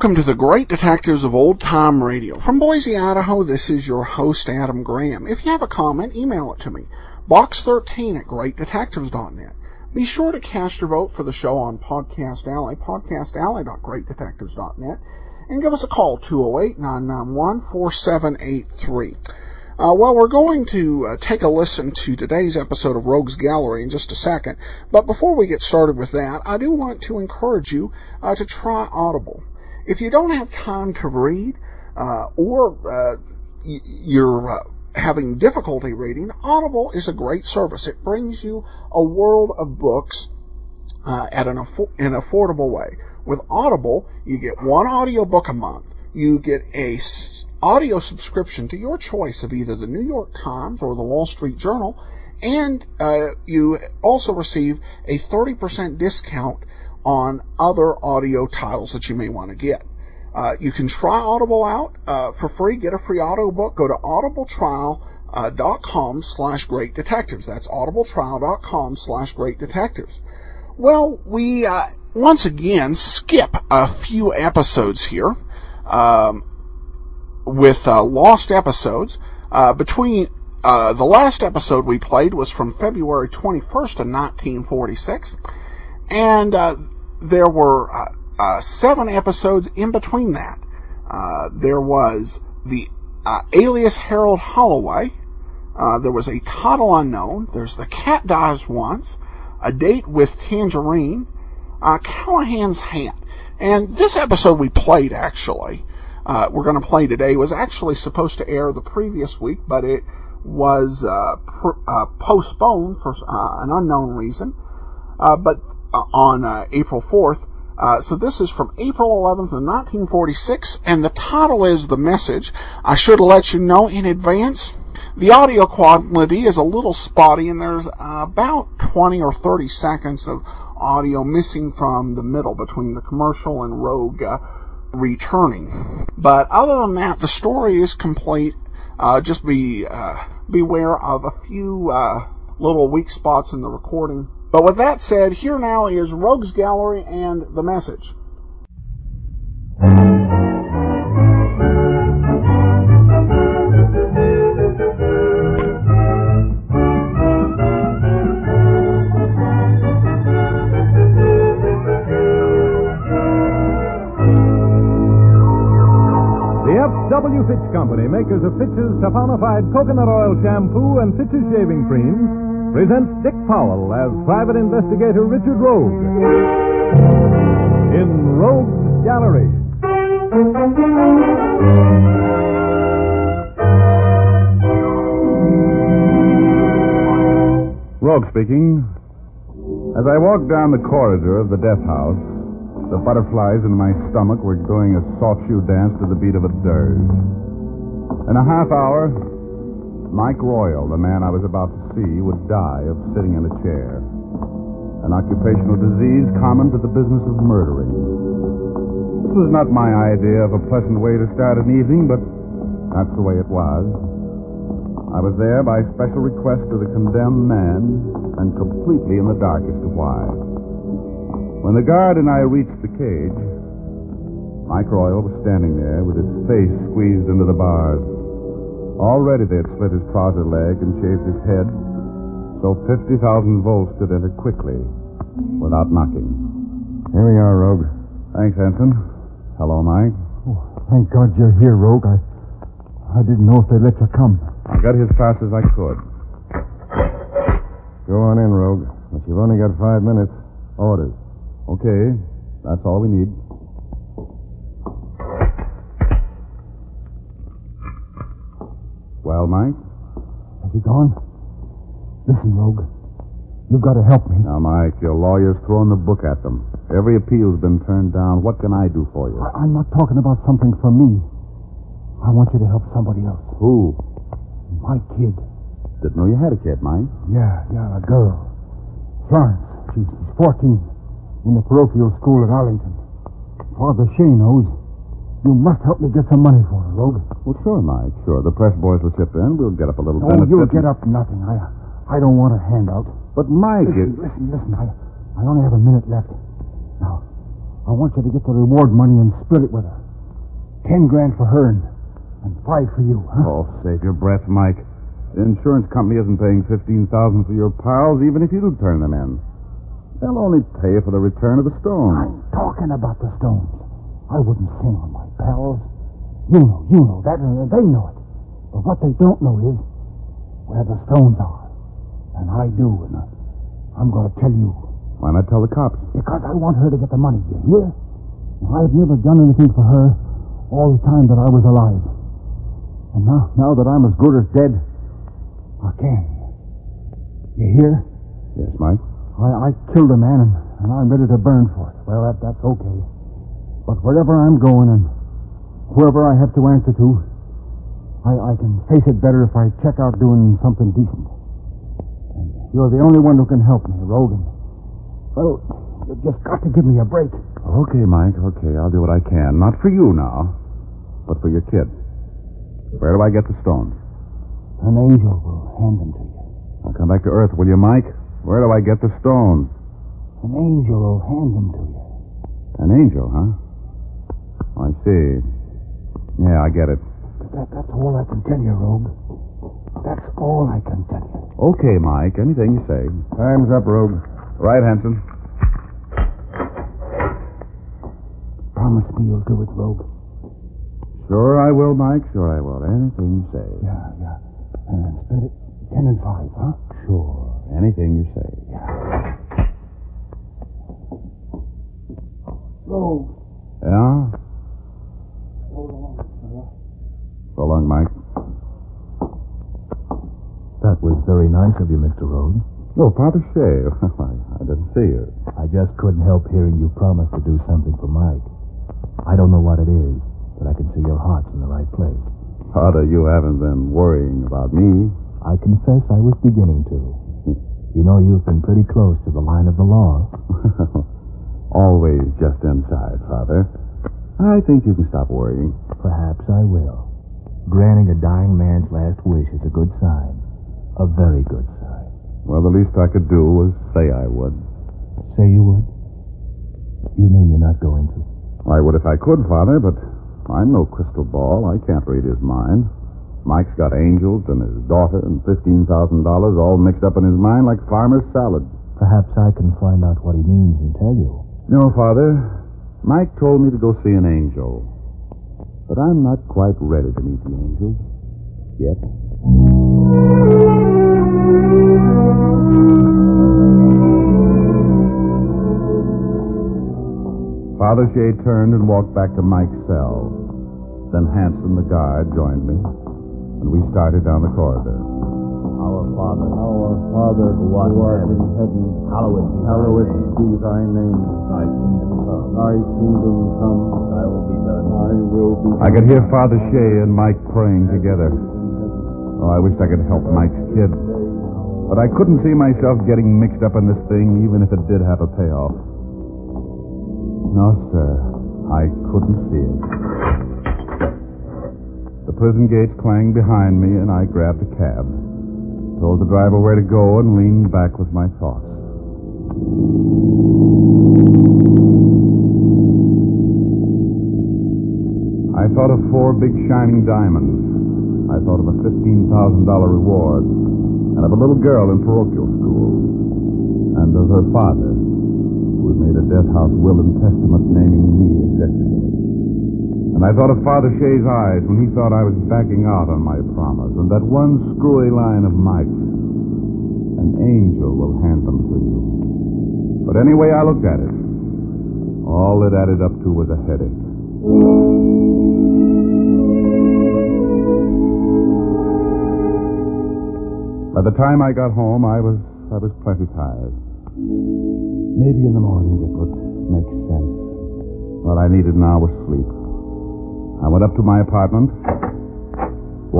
Welcome to the Great Detectives of Old Time Radio. From Boise, Idaho, this is your host, Adam Graham. If you have a comment, email it to me. Box13 at greatdetectives.net. Be sure to cast your vote for the show on Podcast Alley, podcastalley.greatdetectives.net, and give us a call, 208-991-4783. Uh, well, we're going to uh, take a listen to today's episode of Rogues Gallery in just a second, but before we get started with that, I do want to encourage you uh, to try Audible. If you don't have time to read, uh, or uh, you're uh, having difficulty reading, Audible is a great service. It brings you a world of books uh, at an, affo- an affordable way. With Audible, you get one audiobook a month. You get a s- audio subscription to your choice of either the New York Times or the Wall Street Journal, and uh, you also receive a 30% discount on other audio titles that you may want to get. Uh, you can try Audible out uh, for free. Get a free audiobook. Go to audibletrial.com slash great detectives. That's audibletrial.com slash great detectives. Well, we uh, once again skip a few episodes here um, with uh, lost episodes. Uh, between uh, the last episode we played was from February 21st of 1946, and there were uh, uh, seven episodes in between that. Uh, there was the uh, alias Harold Holloway. Uh, there was a Toddle Unknown. There's the Cat Dies Once. A Date with Tangerine. Uh, Callahan's Hat. And this episode we played actually, we're going to play today, was actually supposed to air the previous week, but it was pr- postponed for an unknown reason. but uh, on uh, April 4th. Uh, so this is from April 11th of 1946, and the title is The Message. I should let you know in advance. The audio quality is a little spotty, and there's about 20 or 30 seconds of audio missing from the middle between the commercial and Rogue uh, returning. But other than that, the story is complete. Uh, just be uh, beware of a few little weak spots in the recording. But with that said, here now is Rogues Gallery and the message. The F.W. Fitch Company, makers of Fitch's saponified coconut oil shampoo and Fitch's shaving creams, presents Dick Powell as Private Investigator Richard Rogue in Rogue's Gallery. Rogue speaking. As I walked down the corridor of the death house, the butterflies in my stomach were doing a soft shoe dance to the beat of a dirge. In a half hour, Mike Royal, the man I was about to see, would die of sitting in a chair. An occupational disease common to the business of murdering. This was not my idea of a pleasant way to start an evening, but that's the way it was. I was there by special request of the condemned man, and completely in the dark as to why. When the guard and I reached the cage, Mike Royal was standing there with his face squeezed into the bars. Already they had slit his trouser leg and shaved his head, so 50,000 volts could enter quickly without knocking. Here we are, Rogue. Thanks, Hanson. Hello, Mike. Oh, thank God you're here, Rogue. I, I didn't know if they'd let you come. I got here as fast as I could. Go on in, Rogue. But you've only got five minutes. Orders. Okay, that's all we need. Mike? Has he gone? Listen, Rogue. You've got to help me. Now, Mike, your lawyer's throwing the book at them. Every appeal's been turned down. What can I do for you? I- I'm not talking about something for me. I want you to help somebody else. Who? My kid. Didn't know you had a kid, Mike. Yeah, yeah, a girl. Florence. She's, she's 14. In the parochial school at Arlington. Father Shea knows. You must help me get some money for her, Rogue. Well, sure, Mike. Sure. The press boys will chip in. We'll get up a little Oh, benefit. you'll get up nothing. I, I don't want a handout. But, Mike, Listen, it... listen, listen. I, I only have a minute left. Now, I want you to get the reward money and split it with her. Ten grand for her and, and five for you, huh? Oh, save your breath, Mike. The insurance company isn't paying fifteen thousand for your piles, even if you do turn them in. They'll only pay for the return of the stones. I'm talking about the stones. I wouldn't sing on my pals. You know, you know that, and they know it. But what they don't know is where the stones are. And I do, and I'm going to tell you. Why not tell the cops? Because I want her to get the money, you hear? I've never done anything for her all the time that I was alive. And now, now that I'm as good as dead, I can. You hear? Yes, Mike. I, I killed a man and, and I'm ready to burn for it. Well, that, that's okay. But wherever I'm going and whoever I have to answer to, I, I can face it better if I check out doing something decent. And you're the only one who can help me, Rogan. Well, you've just got to give me a break. Okay, Mike. Okay, I'll do what I can. Not for you now, but for your kid. Where do I get the stones? An angel will hand them to you. I'll come back to Earth, will you, Mike? Where do I get the stones? An angel will hand them to you. An angel, huh? I see. Yeah, I get it. But that, that's all I can tell you, Rogue. That's all I can tell you. Okay, Mike. Anything you say. Time's up, Rogue. Right, Hanson. Promise me you'll do it, Rogue. Sure I will, Mike. Sure I will. Anything you say. Yeah, yeah. And split it ten and five, huh? Sure. Anything you say. Yeah. Rogue. Yeah? So long, fella. So long, Mike. That was very nice of you, Mr. Rogue. Oh, Father Shea. I, I didn't see you. I just couldn't help hearing you promise to do something for Mike. I don't know what it is, but I can see your heart's in the right place. Father, you haven't been worrying about me. I confess I was beginning to. You know, you've been pretty close to the line of the law. Always just inside, Father. I think you can stop worrying. Perhaps I will. Granting a dying man's last wish is a good sign. A very good sign. Well, the least I could do was say I would. Say you would? You mean you're not going to? I would if I could, Father, but I'm no crystal ball. I can't read his mind. Mike's got angels and his daughter and $15,000 all mixed up in his mind like farmer's salad. Perhaps I can find out what he means and tell you. No, Father. Mike told me to go see an angel. But I'm not quite ready to meet the angels. Yet. Father Shea turned and walked back to Mike's cell. Then Hanson, the guard, joined me, and we started down the corridor. Our Father, Our Father, who art in heaven, heaven, hallowed be hallowed thy name. be thy name. Thy kingdom come. Thy kingdom come, Thy will be done. thy will be I could hear Father Shea and Mike praying together. Oh, I wished I could help Mike's kid. But I couldn't see myself getting mixed up in this thing, even if it did have a payoff. No, sir. I couldn't see it. The prison gates clanged behind me, and I grabbed a cab. Told the driver where to go and leaned back with my thoughts. I thought of four big shining diamonds. I thought of a $15,000 reward, and of a little girl in parochial school, and of her father, who had made a death house will and testament naming me executor. And I thought of Father Shea's eyes when he thought I was backing out on my promise, that one screwy line of Mike's. An angel will hand them to you. But anyway, I looked at it, all it added up to was a headache. By the time I got home, I was I was plenty tired. Maybe in the morning it would make sense. What I needed now was sleep. I went up to my apartment,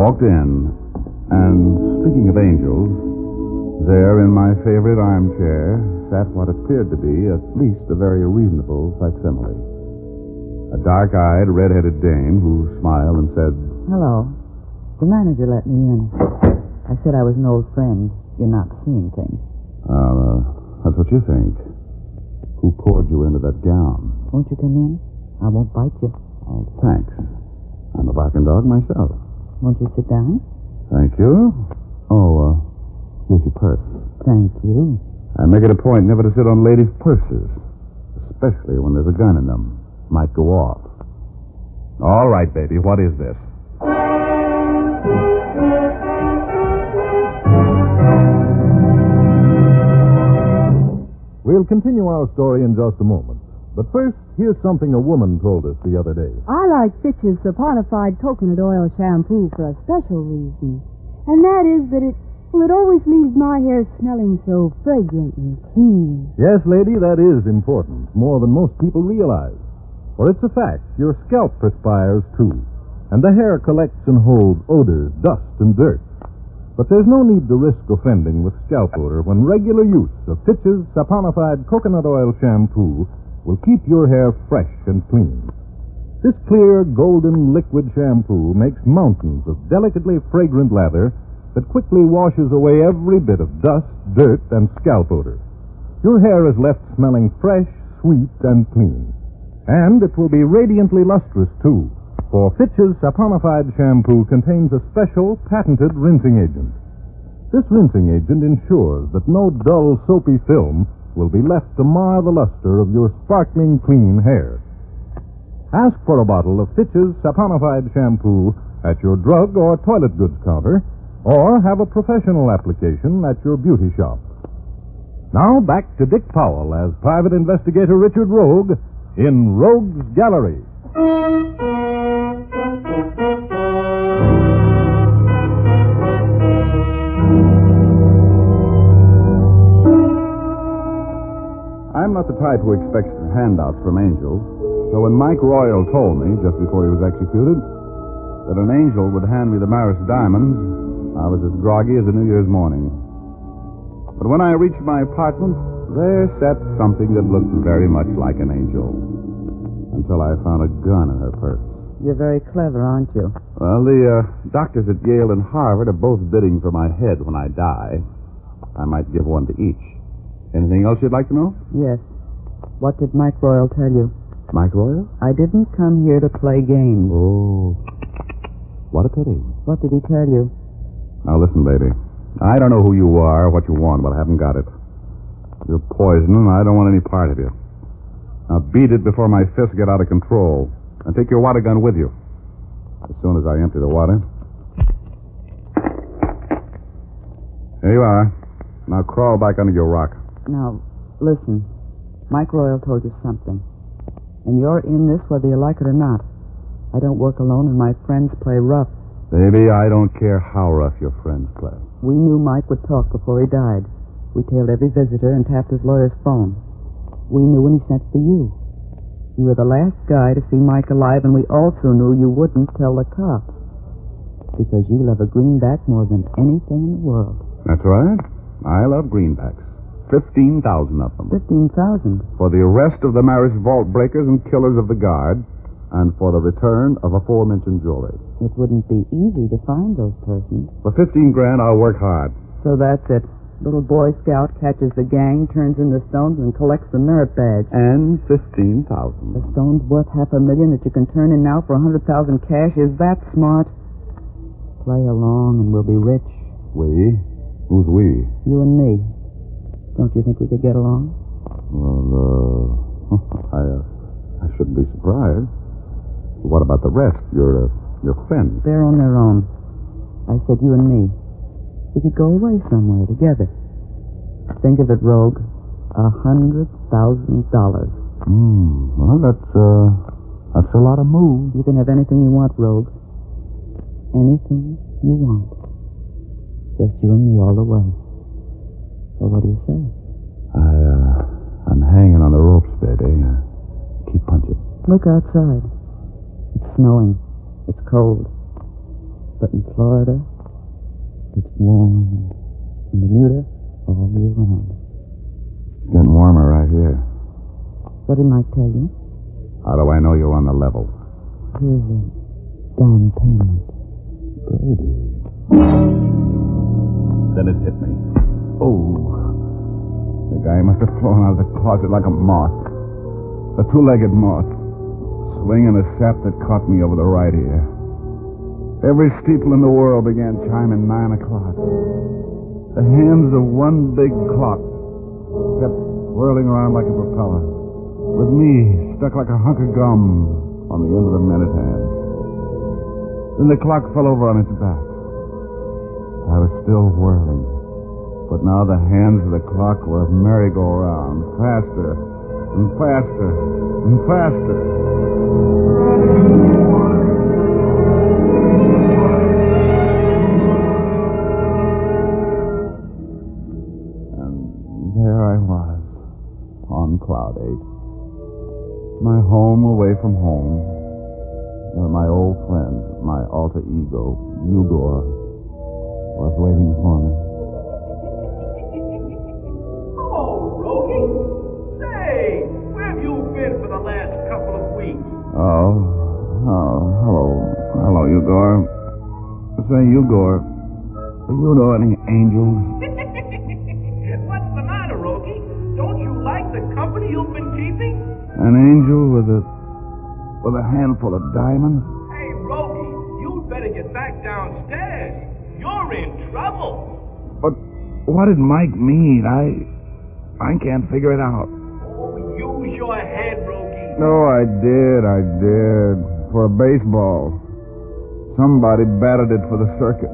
Walked in, and speaking of angels, there in my favorite armchair sat what appeared to be at least a very reasonable facsimile. A dark eyed, red headed dame who smiled and said, Hello. The manager let me in. I said I was an old friend. You're not seeing things. uh, That's what you think. Who poured you into that gown? Won't you come in? I won't bite you. Oh, thanks. I'm a barking dog myself. Won't you sit down? Thank you. Oh, uh, here's your purse. Thank you. I make it a point never to sit on ladies' purses, especially when there's a gun in them. Might go off. All right, baby, what is this? We'll continue our story in just a moment. But first, here's something a woman told us the other day. I like Fitch's saponified coconut oil shampoo for a special reason. And that is that it, well, it always leaves my hair smelling so fragrant and clean. Yes, lady, that is important, more than most people realize. For it's a fact, your scalp perspires too, and the hair collects and holds odors, dust, and dirt. But there's no need to risk offending with scalp odor when regular use of Fitch's saponified coconut oil shampoo will keep your hair fresh and clean. This clear, golden liquid shampoo makes mountains of delicately fragrant lather that quickly washes away every bit of dust, dirt, and scalp odor. Your hair is left smelling fresh, sweet, and clean. And it will be radiantly lustrous, too, for Fitch's saponified shampoo contains a special patented rinsing agent. This rinsing agent ensures that no dull, soapy film will be left to mar the luster of your sparkling, clean hair. Ask for a bottle of Fitch's saponified shampoo at your drug or toilet goods counter, or have a professional application at your beauty shop. Now back to Dick Powell as Private Investigator Richard Rogue in Rogue's Gallery. The type who expects handouts from angels, so when Mike Royal told me, just before he was executed, that an angel would hand me the Maris diamonds, I was as groggy as a New Year's morning. But when I reached my apartment, there sat something that looked very much like an angel. Until I found a gun in her purse. You're very clever, aren't you? Well, the uh, doctors at Yale and Harvard are both bidding for my head when I die. I might give one to each. Anything else you'd like to know? Yes. What did Mike Royal tell you? Mike Royal? I didn't come here to play games. Oh. What a pity. What did he tell you? Now listen, baby. I don't know who you are, or what you want, but I haven't got it. You're poison, and I don't want any part of you. Now beat it before my fists get out of control. And take your water gun with you. As soon as I empty the water. Here you are. Now crawl back under your rock. Now, listen. Mike Royal told you something. And you're in this whether you like it or not. I don't work alone, and my friends play rough. Baby, I don't care how rough your friends play. We knew Mike would talk before he died. We tailed every visitor and tapped his lawyer's phone. We knew when he sent for you. You were the last guy to see Mike alive, and we also knew you wouldn't tell the cops. Because you love a greenback more than anything in the world. That's right. I love greenbacks. 15,000 of them. Fifteen thousand. For the arrest of the Maris vault breakers and killers of the guard, and for the return of aforementioned jewelry. It wouldn't be easy to find those persons. For 15 grand, I'll work hard. So that's it. Little Boy Scout catches the gang, turns in the stones, and collects the merit badge. And 15,000. The stone's worth half a million that you can turn in now for a hundred thousand cash. Is that smart? Play along and we'll be rich. We? Who's we? You and me. Don't you think we could get along? Well, uh, I, uh, I shouldn't be surprised. What about the rest? Your, uh, your friends? They're on their own. I said you and me. We could go away somewhere together. Think of it, Rogue. A hundred thousand dollars. Hmm. Well, that's, uh, that's a lot of move. You can have anything you want, Rogue. Anything you want. Just you and me all the way. So what do you say? I, uh, I'm hanging on the ropes, baby. Uh, keep punching. Look outside. It's snowing. It's cold. But in Florida, it's warm. In Bermuda, all year round. It's getting warmer right here. What did Mike tell you? How do I know you're on the level? Here's a down payment. Baby. Then it hit me. Oh. The guy must have flown out of the closet like a moth. A two-legged moth. Swinging a sap that caught me over the right ear. Every steeple in the world began chiming nine o'clock. The hands of one big clock kept whirling around like a propeller, with me stuck like a hunk of gum on the end of the minute hand. Then the clock fell over on its back. I was still whirling, but now the hands of the clock were merry-go-round, faster and faster and faster. And there I was, on Cloud 8. My home away from home, where my old friend, my alter ego, Eugor, was waiting for me. Say, Eugor, do you know any angels? What's the matter, Rogie? Don't you like the company you've been keeping? An angel with a with a handful of diamonds? Hey, Rogie, you'd better get back downstairs. You're in trouble. But what did Mike mean? I I can't figure it out. Oh, use your head, Rogie. No, I did, I did. For a baseball. Somebody batted it for the circuit.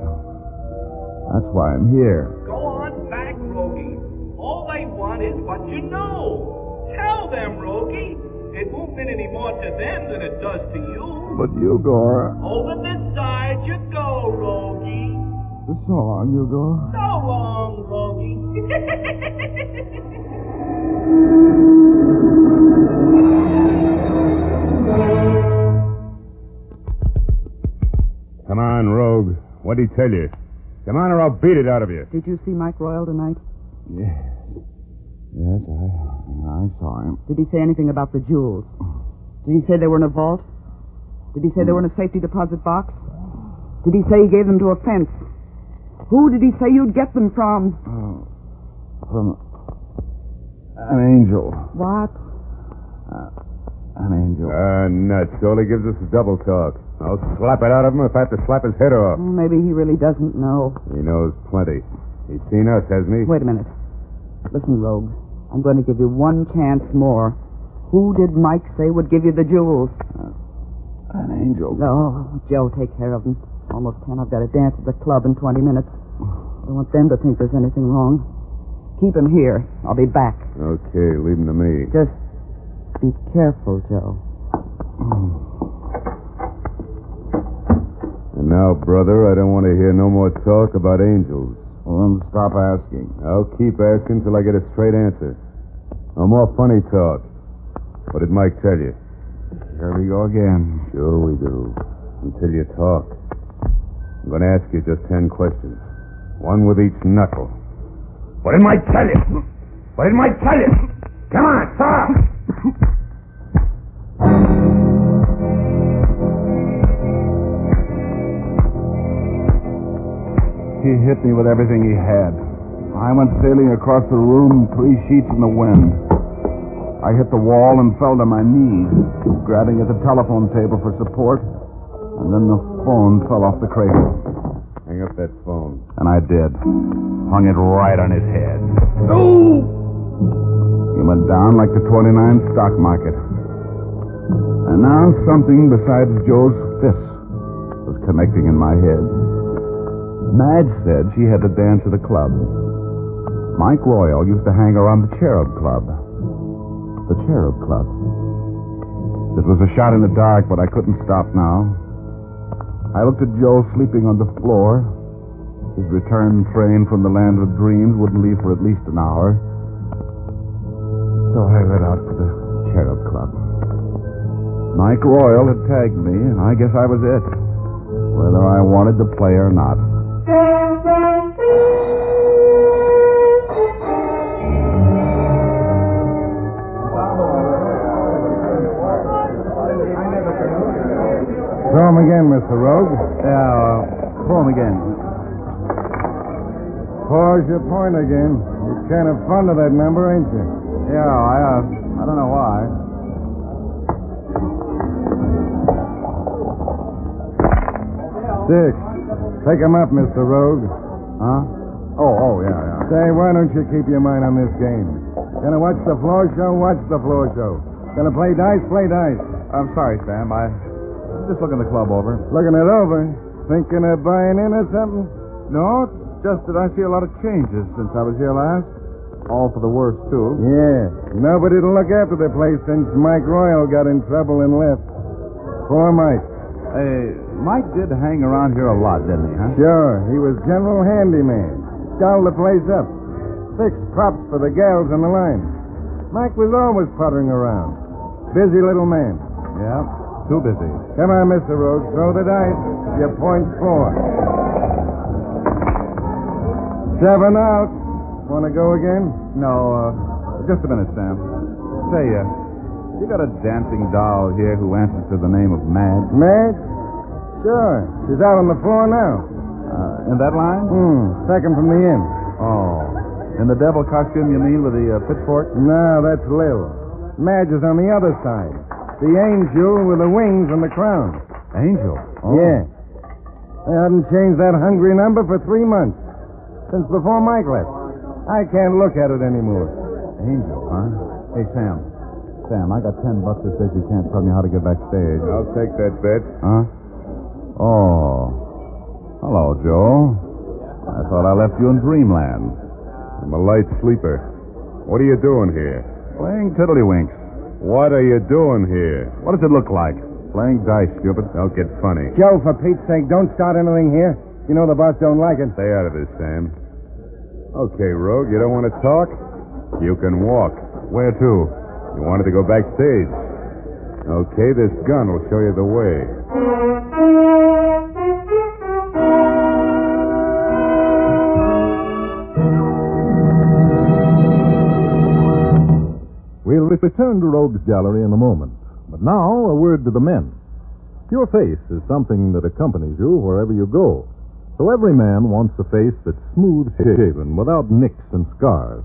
That's why I'm here. Go on back, Rogie. All they want is what you know. Tell them, Rogie. It won't mean any more to them than it does to you. But you, Eugor, Over this side you go, Rogie. so long, Eugor. So long, Rogie. Come on, Rogue. What'd he tell you? Come on, or I'll beat it out of you. Did you see Mike Royal tonight? Yes. Yes, I, I saw him. Did he say anything about the jewels? Did he say they were in a vault? Did he say they were in a safety deposit box? Did he say he gave them to a fence? Who did he say you'd get them from? Oh, from an angel. What? An angel. Ah, nuts. All he gives us is double talk. I'll slap it out of him if I have to slap his head off. Well, maybe he really doesn't know. He knows plenty. He's seen us, hasn't he? Wait a minute. Listen, Rogue. I'm going to give you one chance more. Who did Mike say would give you the jewels? Uh, an angel. No, Joe, take care of them. Almost ten. I've got a dance at the club in 20 minutes. I don't want them to think there's anything wrong. Keep him here. I'll be back. Okay, leave him to me. Just be careful, Joe. And now, brother, I don't want to hear no more talk about angels. Well, then stop asking. I'll keep asking till I get a straight answer. No more funny talk. What did Mike tell you? Here we go again. Sure we do. Until you talk. I'm going to ask you just ten questions. One with each knuckle. What did Mike tell you? What did Mike tell you? Come on, talk! He hit me with everything he had. I went sailing across the room, three sheets in the wind. I hit the wall and fell to my knees, grabbing at the telephone table for support, and then the phone fell off the cradle. Hang up that phone. And I did. Hung it right on his head. No! He went down like the 29 stock market. And now something besides Joe's fist was connecting in my head. Madge said she had to dance at the club. Mike Royal used to hang around the Cherub Club. The Cherub Club. It was a shot in the dark, but I couldn't stop now. I looked at Joe sleeping on the floor. His return train from the land of dreams wouldn't leave for at least an hour. So I read out for the Cherub Club. Mike Royal had tagged me, and I guess I was it. whether I wanted to play or not. Throw him again, Mr. Rogue. Yeah, uh, throw him again. Pause your point again. You're kind of fond of that number, ain't you? Yeah, I, uh, I don't know why. Six. Take him up, Mr. Rogue. Huh? Oh, oh, yeah, yeah. Say, why don't you keep your mind on this game? Gonna watch the floor show? Watch the floor show. Gonna play dice? Play dice. I'm sorry, Sam. I I'm just looking the club over. Looking it over. Thinking of buying in or something? No, it's just that I see a lot of changes since I was here last. All for the worse, too. Yeah. Nobody to look after the place since Mike Royal got in trouble and left. Poor Mike. Hey, Mike did hang around here a lot, didn't he, huh? Sure, he was general handyman. Dolled the place up. Fixed props for the gals on the line. Mike was always puttering around. Busy little man. Yeah, too busy. Come on, Mr. Rogue. Throw the dice. Your point's four. Seven out. Want to go again? No, uh, just a minute, Sam. Say, uh, you got a dancing doll here who answers to the name of Madge? Madge? Sure. She's out on the floor now. Uh, in that line? Hmm. Second from the end. Oh. In the devil costume, you mean, with the uh, pitchfork? No, that's Lil. Madge is on the other side. The angel with the wings and the crown. Angel? Oh. Yeah. They haven't changed that hungry number for three months. Since before Mike left. I can't look at it anymore. Angel, huh? Hey, Sam. Sam, I got ten bucks that says you can't tell me how to get backstage. I'll take that bet. Huh? Oh. Hello, Joe. I thought I left you in dreamland. I'm a light sleeper. What are you doing here? Playing tiddlywinks. What are you doing here? What does it look like? Playing dice, stupid. Don't get funny. Joe, for Pete's sake, don't start anything here. You know the boss don't like it. Stay out of this, Sam. Okay, Rogue, you don't want to talk? You can walk. Where to? You wanted to go backstage. Okay, this gun will show you the way. We'll return to Rogue's Gallery in a moment. But now, a word to the men. Your face is something that accompanies you wherever you go. So every man wants a face that's smooth shaven, without nicks and scars.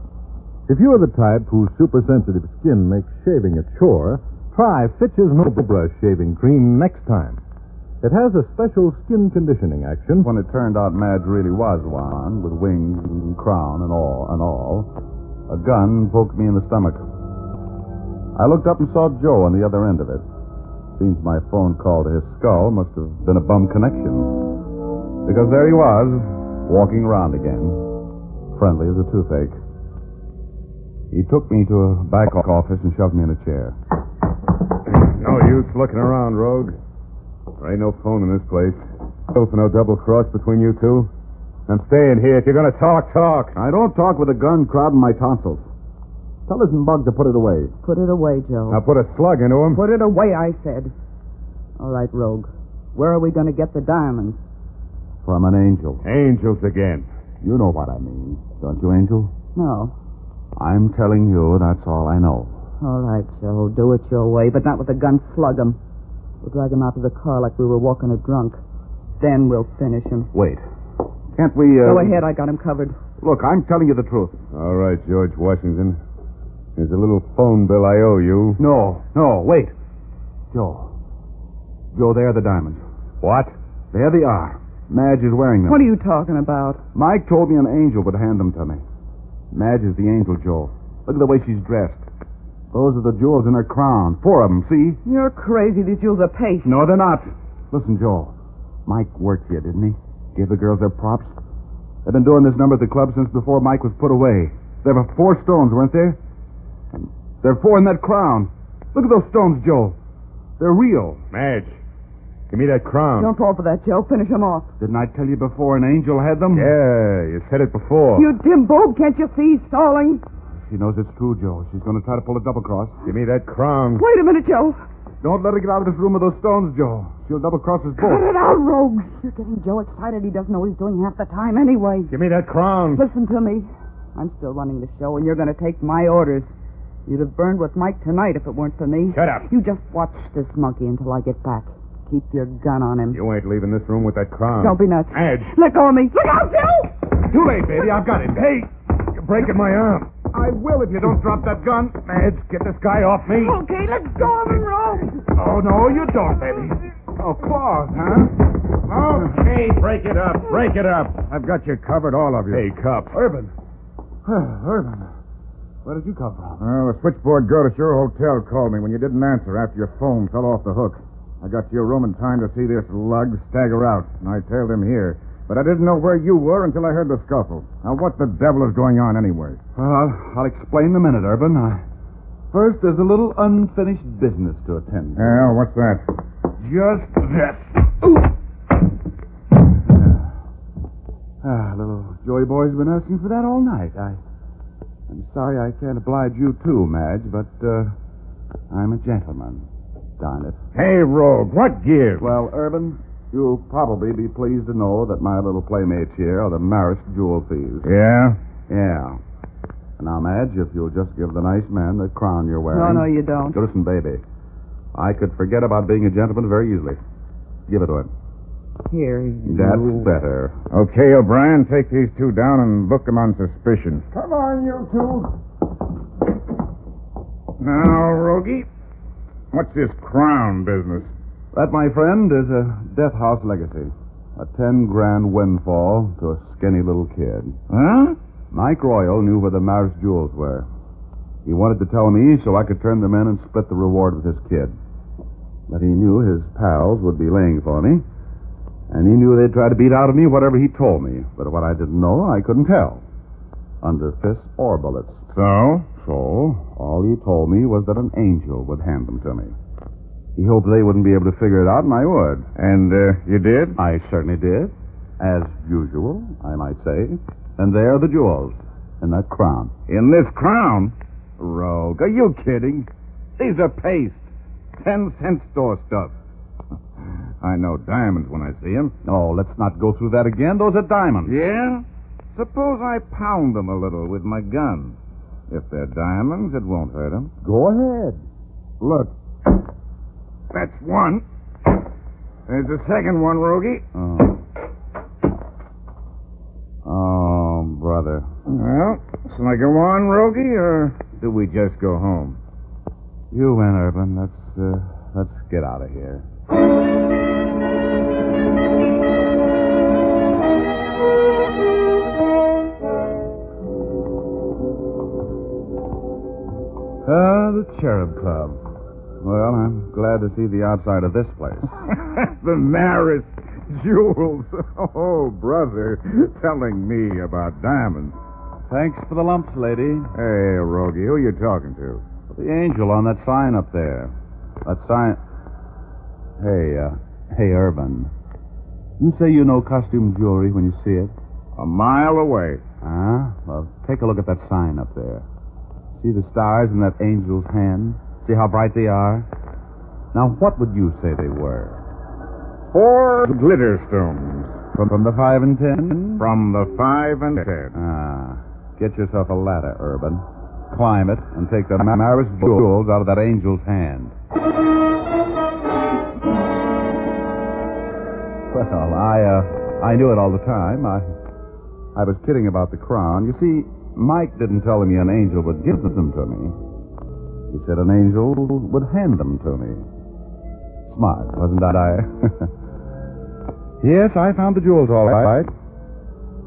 If you are the type whose supersensitive skin makes shaving a chore, try Fitch's No Brush Shaving Cream next time. It has a special skin conditioning action. When it turned out Madge really was one, with wings and crown and all and all, a gun poked me in the stomach. I looked up and saw Joe on the other end of it. Seems my phone call to his skull must have been a bum connection. Because there he was, walking around again, friendly as a toothache. He took me to a back office and shoved me in a chair. No use looking around, Rogue. There ain't no phone in this place. Still for no double cross between you two. I'm staying here. If you're going to talk, talk. I don't talk with a gun crowding my tonsils. Tell this bug to put it away. Put it away, Joe. Now put a slug into him. Put it away, I said. All right, Rogue. Where are we going to get the diamonds? From an angel. Angels again. You know what I mean, don't you, Angel? No. I'm telling you that's all I know. All right, Joe. Do it your way, but not with a gun. Slug him. We'll drag him out to the car like we were walking a drunk. Then we'll finish him. Wait. Can't we, uh... Go ahead. I got him covered. Look, I'm telling you the truth. All right, George Washington. Here's a little phone bill I owe you. No, no, wait. Joe. Joe, there are the diamonds. What? There they are. Madge is wearing them. What are you talking about? Mike told me an angel would hand them to me. Madge is the angel, Joe. Look at the way she's dressed. Those are the jewels in her crown. Four of them, see? You're crazy. These jewels are paste. No, they're not. Listen, Joe. Mike worked here, didn't he? Gave the girls their props. They've been doing this number at the club since before Mike was put away. There were four stones, weren't there? And there are four in that crown. Look at those stones, Joe. They're real. Madge, give me that crown. Don't fall for that, Joe. Finish him off. Didn't I tell you before an angel had them? Yeah, you said it before. You dim bulb. Can't you see he's stalling? She knows it's true, Joe. She's going to try to pull a double cross. Give me that crown. Wait a minute, Joe. Don't let her get out of this room with those stones, Joe. She'll double cross us Cut both. it out, Rogue. You're getting Joe excited. He doesn't know what he's doing half the time anyway. Give me that crown. Listen to me. I'm still running the show, and you're going to take my orders. You'd have burned with Mike tonight if it weren't for me. Shut up. You just watch this monkey until I get back. Keep your gun on him. You ain't leaving this room with that crown. Don't be nuts. Madge. Let go of me. Look out, Joe! Too late, baby. I've got him. Hey, you're breaking my arm. I will if you don't drop that gun. Madge, get this guy off me. Okay, let go of him, Rogue. Oh, no, you don't, baby. Oh, claws, huh? Okay, break it up. Break it up. I've got you covered, all of you. Hey, Cup. Urban. Urban. Where did you come from? Well, the switchboard girl at your hotel called me when you didn't answer after your phone fell off the hook. I got to your room in time to see this lug stagger out, and I tailed him here. But I didn't know where you were until I heard the scuffle. Now, what the devil is going on anyway? Well, I'll, explain in a minute, Urban. I... First, there's a little unfinished business to attend to. Well, what's that? Just this. Ah, little Joey boy's been asking for that all night. I, I'm sorry I can't oblige you too, Madge, but uh, I'm a gentleman. Darn it. Hey, Rogue, what gives? Well, Urban, you'll probably be pleased to know that my little playmates here are the Maris jewel thieves. Yeah? Yeah. Now, Madge, if you'll just give the nice man the crown you're wearing. No, no, you don't. Listen, baby. I could forget about being a gentleman very easily. Give it to him. Here, you... That's better. Okay, O'Brien, take these two down and book them on suspicion. Come on, you two. Now, Rogie, what's this crown business? That, my friend, is a death house legacy. A ten grand windfall to a skinny little kid. Huh? Mike Royal knew where the Maris jewels were. He wanted to tell me so I could turn them in and split the reward with his kid. But he knew his pals would be laying for me, and he knew they'd try to beat out of me whatever he told me. But what I didn't know, I couldn't tell. Under fists or bullets. So? So, all he told me was that an angel would hand them to me. He hoped they wouldn't be able to figure it out, and I would. And uh, you did? I certainly did. As usual, I might say. And there are the jewels in that crown. In this crown? Rogue, are you kidding? These are paste. Ten cent store stuff. I know diamonds when I see them. Oh, let's not go through that again. Those are diamonds. Yeah? Suppose I pound them a little with my gun. If they're diamonds, it won't hurt them. Go ahead. Look. That's one. There's a second one, Rogie. Oh. Oh, brother. Well, shall I go on, Rogie, or do we just go home? You win, Urban. Let's, uh, let's get out of here. Ah, the Cherub Club. Well, I'm glad to see the outside of this place. the Maris jewels. Oh, brother, telling me about diamonds. Thanks for the lumps, lady. Hey, Rogie, who are you talking to? The angel on that sign up there. That sign. Hey, uh, hey, Urban. You say you know costume jewelry when you see it? A mile away. Huh? Well, take a look at that sign up there. See the stars in that angel's hand? See how bright they are? Now, what would you say they were? Four glitter stones. From, from the five and ten? From the five and ten. Ah. Get yourself a ladder, Urban. Climb it and take the Maris jewels out of that angel's hand. Well, I, uh, I knew it all the time. I, I was kidding about the crown. You see, Mike didn't tell me an angel would give them to me. He said an angel would hand them to me. Smart, wasn't I? yes, I found the jewels all right.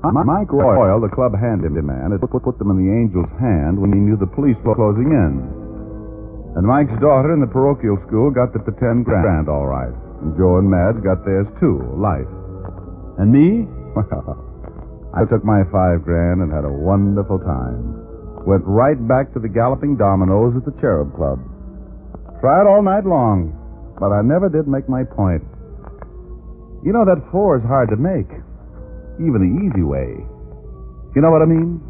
Mike Royal, the club handyman man, had put, put them in the angel's hand when he knew the police were closing in. And Mike's daughter in the parochial school got the ten grand all right. And Joe and Madge got theirs too, life. And me? Well, I took my five grand and had a wonderful time. Went right back to the Galloping Dominoes at the Cherub Club. Tried all night long, but I never did make my point. You know, that four is hard to make, even the easy way. You know what I mean?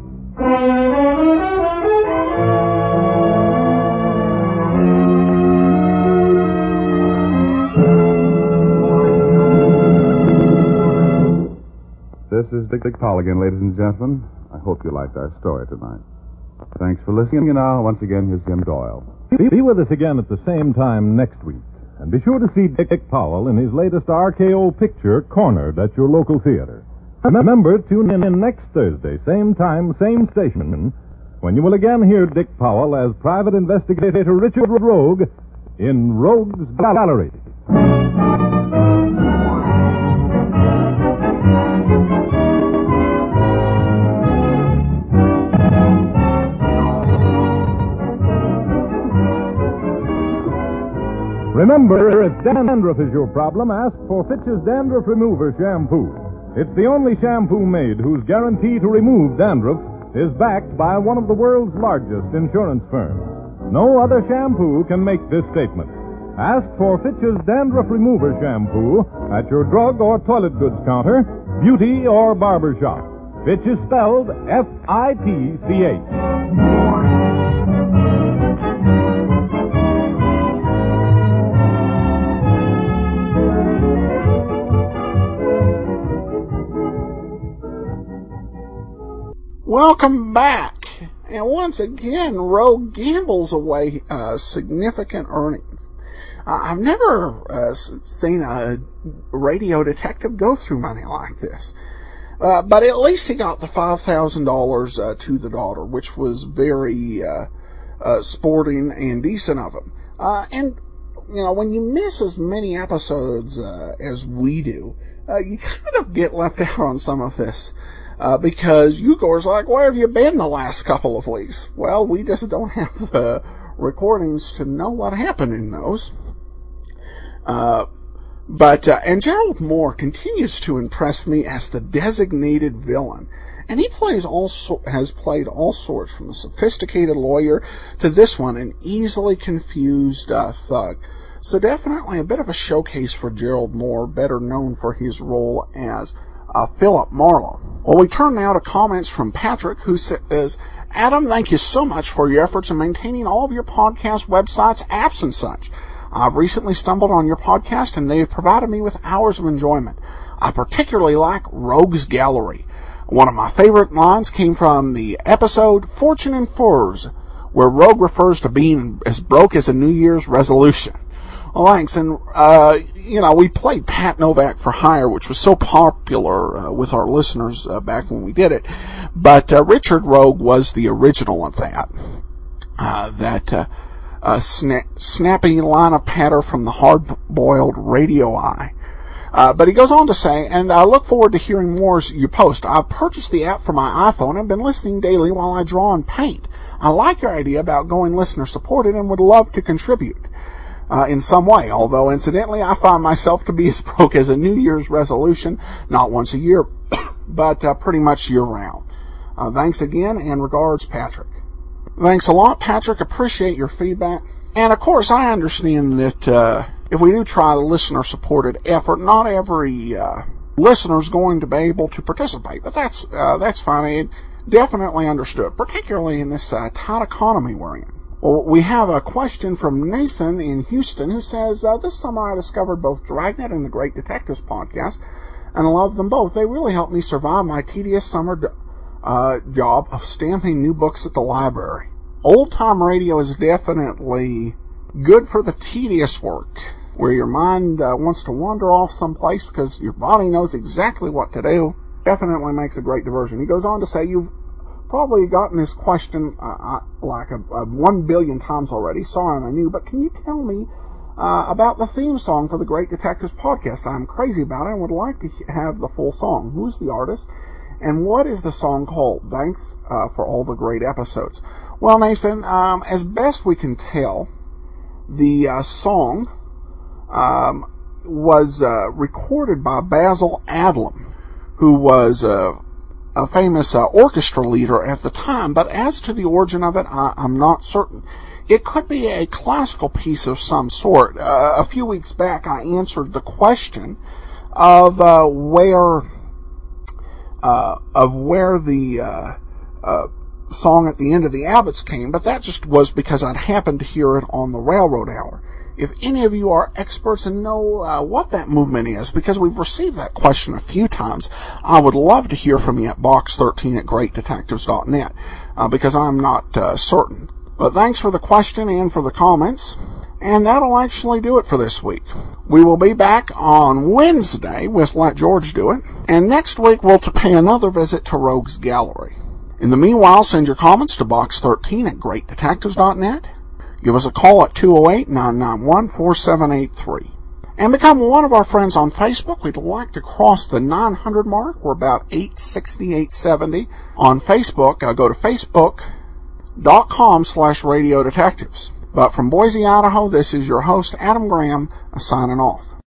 This is Dick, Dick Powell again, ladies and gentlemen. I hope you liked our story tonight. Thanks for listening. And now, once again, here's Jim Doyle. Be, with us again at the same time next week. And be sure to see Dick, Dick Powell in his latest RKO picture, Cornered, at your local theater. Remember, tune in next Thursday, same time, same station, when you will again hear Dick Powell as private investigator Richard Rogue in Rogue's Gallery. Remember, if dandruff is your problem, ask for Fitch's Dandruff Remover Shampoo. It's the only shampoo made whose guarantee to remove dandruff is backed by one of the world's largest insurance firms. No other shampoo can make this statement. Ask for Fitch's Dandruff Remover Shampoo at your drug or toilet goods counter, beauty or barber shop. Fitch is spelled F I T C H. Welcome back. And once again, Rogue gambles away uh, significant earnings. Uh, I've never uh, seen a radio detective go through money like this. Uh, but at least he got the $5,000 uh, to the daughter, which was very uh, sporting and decent of him. and, you know, when you miss as many episodes as we do, you kind of get left out on some of this uh, because Eugor's like, where have you been the last couple of weeks? Well, we just don't have the recordings to know what happened in those. Uh, but, uh, and Gerald Mohr continues to impress me as the designated villain. And he plays all has played all sorts from the sophisticated lawyer to this one, an easily confused uh, thug. So definitely a bit of a showcase for Gerald Mohr, better known for his role as uh, Philip Marlowe. Well, we turn now to comments from Patrick, who says, Adam, thank you so much for your efforts in maintaining all of your podcast websites, apps, and such. I've recently stumbled on your podcast and they've provided me with hours of enjoyment. I particularly like Rogue's Gallery. One of my favorite lines came from the episode Fortune and Furs, where Rogue refers to being as broke as a New Year's resolution. Thanks. And, uh, you know, we played Pat Novak for Hire, which was so popular uh, with our listeners uh, back when we did it. But uh, Richard Rogue was the original of that. Uh, that uh, sna- snappy line of patter from the hard-boiled radio eye. Uh, but he goes on to say, and I look forward to hearing more as you post. I've purchased the app for my iPhone and been listening daily while I draw and paint. I like your idea about going listener supported and would love to contribute uh, in some way. Although, incidentally, I find myself to be as broke as a New Year's resolution, not once a year, but uh, pretty much year round. Uh, thanks again, and regards, Patrick. Thanks a lot, Patrick. Appreciate your feedback. And of course, I understand that uh, if we do try the listener-supported effort, not every uh, listener is going to be able to participate. But that's uh, that's fine. It definitely understood, particularly in this tight economy we're in. We have a question from Nathan in Houston who says, uh, This summer I discovered both Dragnet and the Great Detectives podcast and I love them both. They really helped me survive my tedious summer uh, job of stamping new books at the library. Old time radio is definitely good for the tedious work where your mind uh, wants to wander off someplace because your body knows exactly what to do. Definitely makes a great diversion. He goes on to say, You've probably gotten this question uh, uh, like a, a, one billion times already. Sorry, I knew, but can you tell me uh, about the theme song for the Great Detectives podcast? I'm crazy about it and would like to have the full song. Who's the artist? And what is the song called? Thanks uh, for all the great episodes. Well, Nathan, um, as best we can tell, the uh, song um, was uh, recorded by Basil Adlam, who was a famous uh, orchestra leader at the time, but as to the origin of it, I, am not certain. It could be a classical piece of some sort. Uh, a few weeks back, I answered the question of uh, where uh, of where the uh, uh, song at the end of the Abbots came, but that just was because I'd happened to hear it on the Railroad Hour. If any of you are experts and know uh, what that movement is, because we've received that question a few times, I would love to hear from you at box13 at greatdetectives.net, uh, because I'm not uh, certain. But thanks for the question and for the comments. And that'll actually do it for this week. We will be back on Wednesday with Let George Do It. And next week we'll pay another visit to Rogues Gallery. In the meanwhile, send your comments to box13 at greatdetectives.net. Give us a call at 208-991-4783. And become one of our friends on Facebook. We'd like to cross the 900 mark. We're about 860, 870 on Facebook. Uh, go to facebook.com slash radio detectives. But from Boise, Idaho, this is your host, Adam Graham, signing off.